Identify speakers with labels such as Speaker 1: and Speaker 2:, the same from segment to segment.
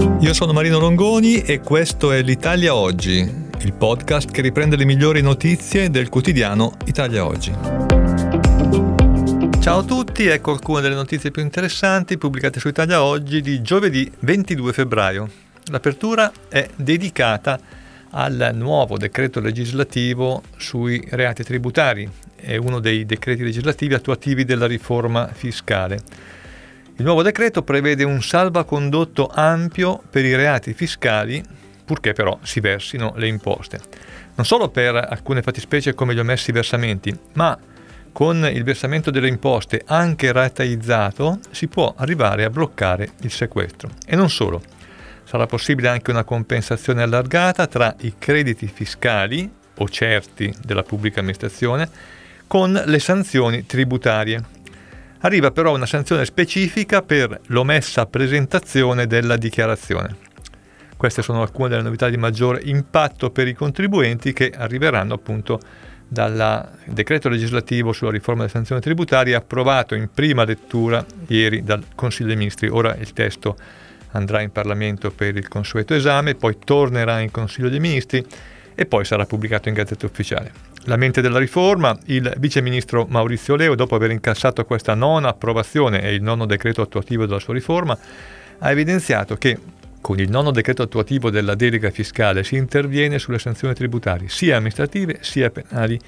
Speaker 1: Io sono Marino Longoni e questo è l'Italia Oggi, il podcast che riprende le migliori notizie del quotidiano Italia Oggi. Ciao a tutti, ecco alcune delle notizie più interessanti pubblicate su Italia Oggi di giovedì 22 febbraio. L'apertura è dedicata al nuovo decreto legislativo sui reati tributari, è uno dei decreti legislativi attuativi della riforma fiscale. Il nuovo decreto prevede un salvacondotto ampio per i reati fiscali, purché però si versino le imposte. Non solo per alcune fattispecie come gli omessi versamenti, ma con il versamento delle imposte anche rateizzato si può arrivare a bloccare il sequestro. E non solo, sarà possibile anche una compensazione allargata tra i crediti fiscali o certi della pubblica amministrazione con le sanzioni tributarie. Arriva però una sanzione specifica per l'omessa presentazione della dichiarazione. Queste sono alcune delle novità di maggiore impatto per i contribuenti che arriveranno appunto dal decreto legislativo sulla riforma delle sanzioni tributarie approvato in prima lettura ieri dal Consiglio dei Ministri. Ora il testo andrà in Parlamento per il consueto esame, poi tornerà in Consiglio dei Ministri e poi sarà pubblicato in Gazzetta Ufficiale. La mente della riforma, il vice ministro Maurizio Leo, dopo aver incassato questa nona approvazione e il nono decreto attuativo della sua riforma, ha evidenziato che con il nono decreto attuativo della delega fiscale si interviene sulle sanzioni tributarie, sia amministrative sia penali,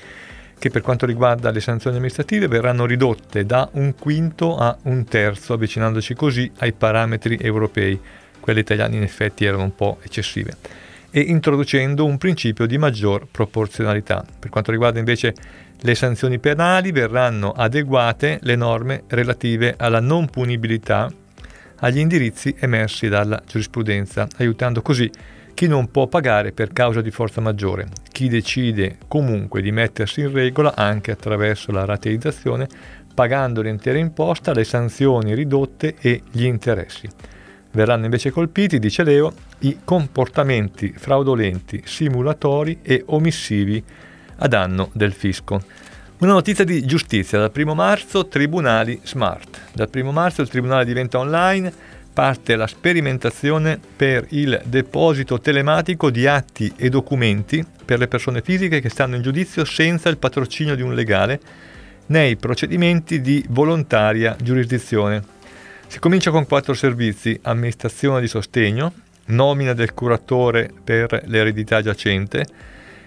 Speaker 1: che per quanto riguarda le sanzioni amministrative verranno ridotte da un quinto a un terzo, avvicinandoci così ai parametri europei. Quelle italiane in effetti erano un po' eccessive e introducendo un principio di maggior proporzionalità. Per quanto riguarda invece le sanzioni penali verranno adeguate le norme relative alla non punibilità agli indirizzi emersi dalla giurisprudenza, aiutando così chi non può pagare per causa di forza maggiore, chi decide comunque di mettersi in regola anche attraverso la rateizzazione, pagando l'intera imposta, le sanzioni ridotte e gli interessi. Verranno invece colpiti, dice Leo, i comportamenti fraudolenti, simulatori e omissivi a danno del fisco. Una notizia di giustizia, dal 1 marzo tribunali smart. Dal 1 marzo il tribunale diventa online, parte la sperimentazione per il deposito telematico di atti e documenti per le persone fisiche che stanno in giudizio senza il patrocinio di un legale nei procedimenti di volontaria giurisdizione. Si comincia con quattro servizi, amministrazione di sostegno, nomina del curatore per l'eredità giacente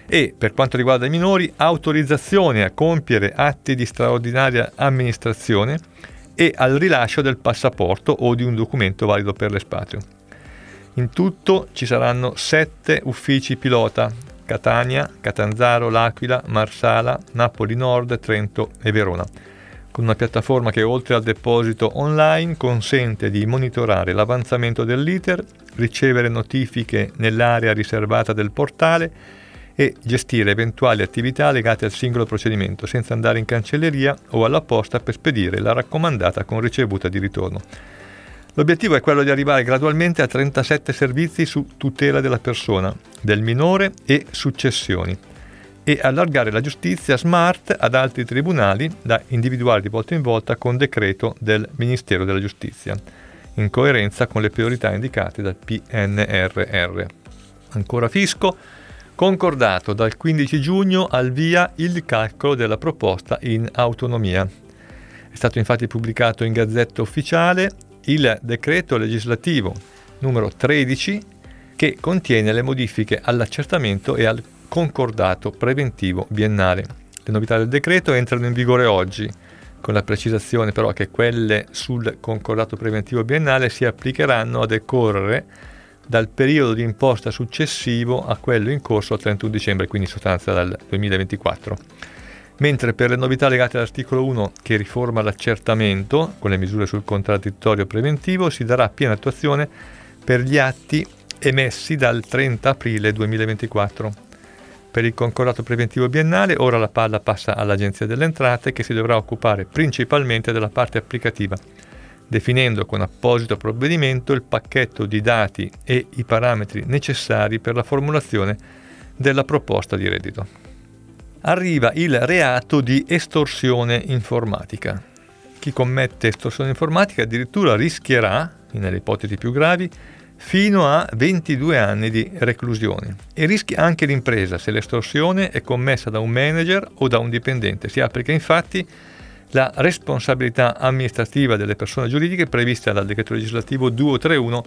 Speaker 1: e, per quanto riguarda i minori, autorizzazione a compiere atti di straordinaria amministrazione e al rilascio del passaporto o di un documento valido per l'espatrio. In tutto ci saranno sette uffici pilota, Catania, Catanzaro, L'Aquila, Marsala, Napoli Nord, Trento e Verona con una piattaforma che oltre al deposito online consente di monitorare l'avanzamento dell'iter, ricevere notifiche nell'area riservata del portale e gestire eventuali attività legate al singolo procedimento senza andare in cancelleria o alla posta per spedire la raccomandata con ricevuta di ritorno. L'obiettivo è quello di arrivare gradualmente a 37 servizi su tutela della persona, del minore e successioni e allargare la giustizia smart ad altri tribunali da individuare di volta in volta con decreto del Ministero della Giustizia, in coerenza con le priorità indicate dal PNRR. Ancora fisco, concordato dal 15 giugno al via il calcolo della proposta in autonomia. È stato infatti pubblicato in Gazzetta Ufficiale il decreto legislativo numero 13 che contiene le modifiche all'accertamento e al concordato preventivo biennale. Le novità del decreto entrano in vigore oggi, con la precisazione però che quelle sul concordato preventivo biennale si applicheranno a decorrere dal periodo di imposta successivo a quello in corso al 31 dicembre, quindi in sostanza dal 2024. Mentre per le novità legate all'articolo 1 che riforma l'accertamento con le misure sul contraddittorio preventivo si darà piena attuazione per gli atti emessi dal 30 aprile 2024. Per il concordato preventivo biennale ora la palla passa all'Agenzia delle Entrate che si dovrà occupare principalmente della parte applicativa, definendo con apposito provvedimento il pacchetto di dati e i parametri necessari per la formulazione della proposta di reddito. Arriva il reato di estorsione informatica. Chi commette estorsione informatica addirittura rischierà, nelle ipotesi più gravi, fino a 22 anni di reclusione e rischia anche l'impresa se l'estorsione è commessa da un manager o da un dipendente. Si applica infatti la responsabilità amministrativa delle persone giuridiche prevista dal decreto legislativo 231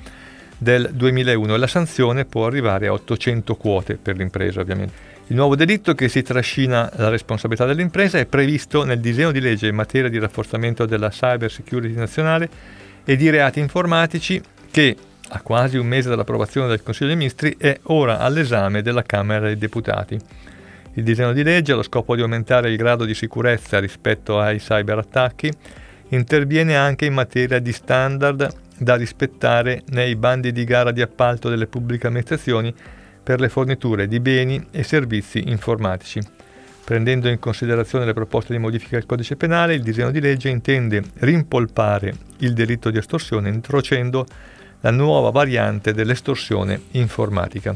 Speaker 1: del 2001 e la sanzione può arrivare a 800 quote per l'impresa ovviamente. Il nuovo delitto che si trascina la responsabilità dell'impresa è previsto nel disegno di legge in materia di rafforzamento della cyber security nazionale e di reati informatici che, a quasi un mese dall'approvazione del Consiglio dei Ministri, è ora all'esame della Camera dei Deputati. Il disegno di legge, allo scopo di aumentare il grado di sicurezza rispetto ai cyberattacchi, interviene anche in materia di standard da rispettare nei bandi di gara di appalto delle pubbliche amministrazioni per le forniture di beni e servizi informatici. Prendendo in considerazione le proposte di modifica al codice penale, il disegno di legge intende rimpolpare il delitto di estorsione introducendo la nuova variante dell'estorsione informatica.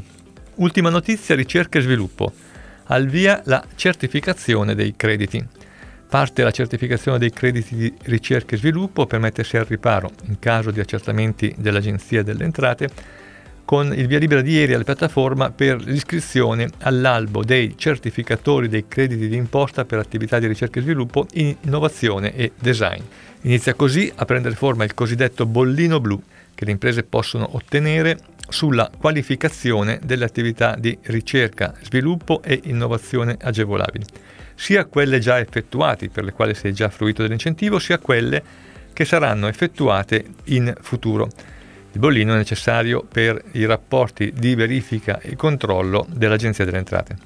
Speaker 1: Ultima notizia, ricerca e sviluppo. Al via la certificazione dei crediti. Parte la certificazione dei crediti di ricerca e sviluppo per mettersi al riparo, in caso di accertamenti dell'Agenzia delle Entrate, con il via libera di ieri alla piattaforma per l'iscrizione all'albo dei certificatori dei crediti di imposta per attività di ricerca e sviluppo in innovazione e design. Inizia così a prendere forma il cosiddetto bollino blu che le imprese possono ottenere sulla qualificazione delle attività di ricerca, sviluppo e innovazione agevolabili sia quelle già effettuate per le quali si è già fruito dell'incentivo, sia quelle che saranno effettuate in futuro. Il bollino è necessario per i rapporti di verifica e controllo dell'Agenzia delle Entrate.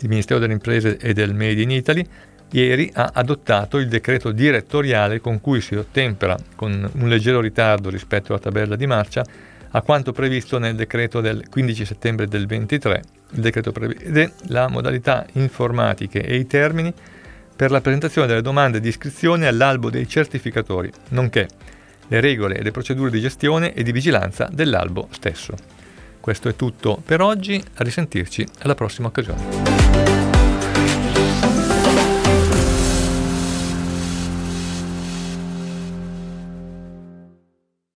Speaker 1: Il Ministero delle Imprese e del Made in Italy ieri ha adottato il decreto direttoriale con cui si ottempera, con un leggero ritardo rispetto alla tabella di marcia, a quanto previsto nel decreto del 15 settembre del 23. Il decreto prevede la modalità informatiche e i termini per la presentazione delle domande di iscrizione all'albo dei certificatori, nonché le regole e le procedure di gestione e di vigilanza dell'albo stesso. Questo è tutto per oggi, a risentirci alla prossima occasione.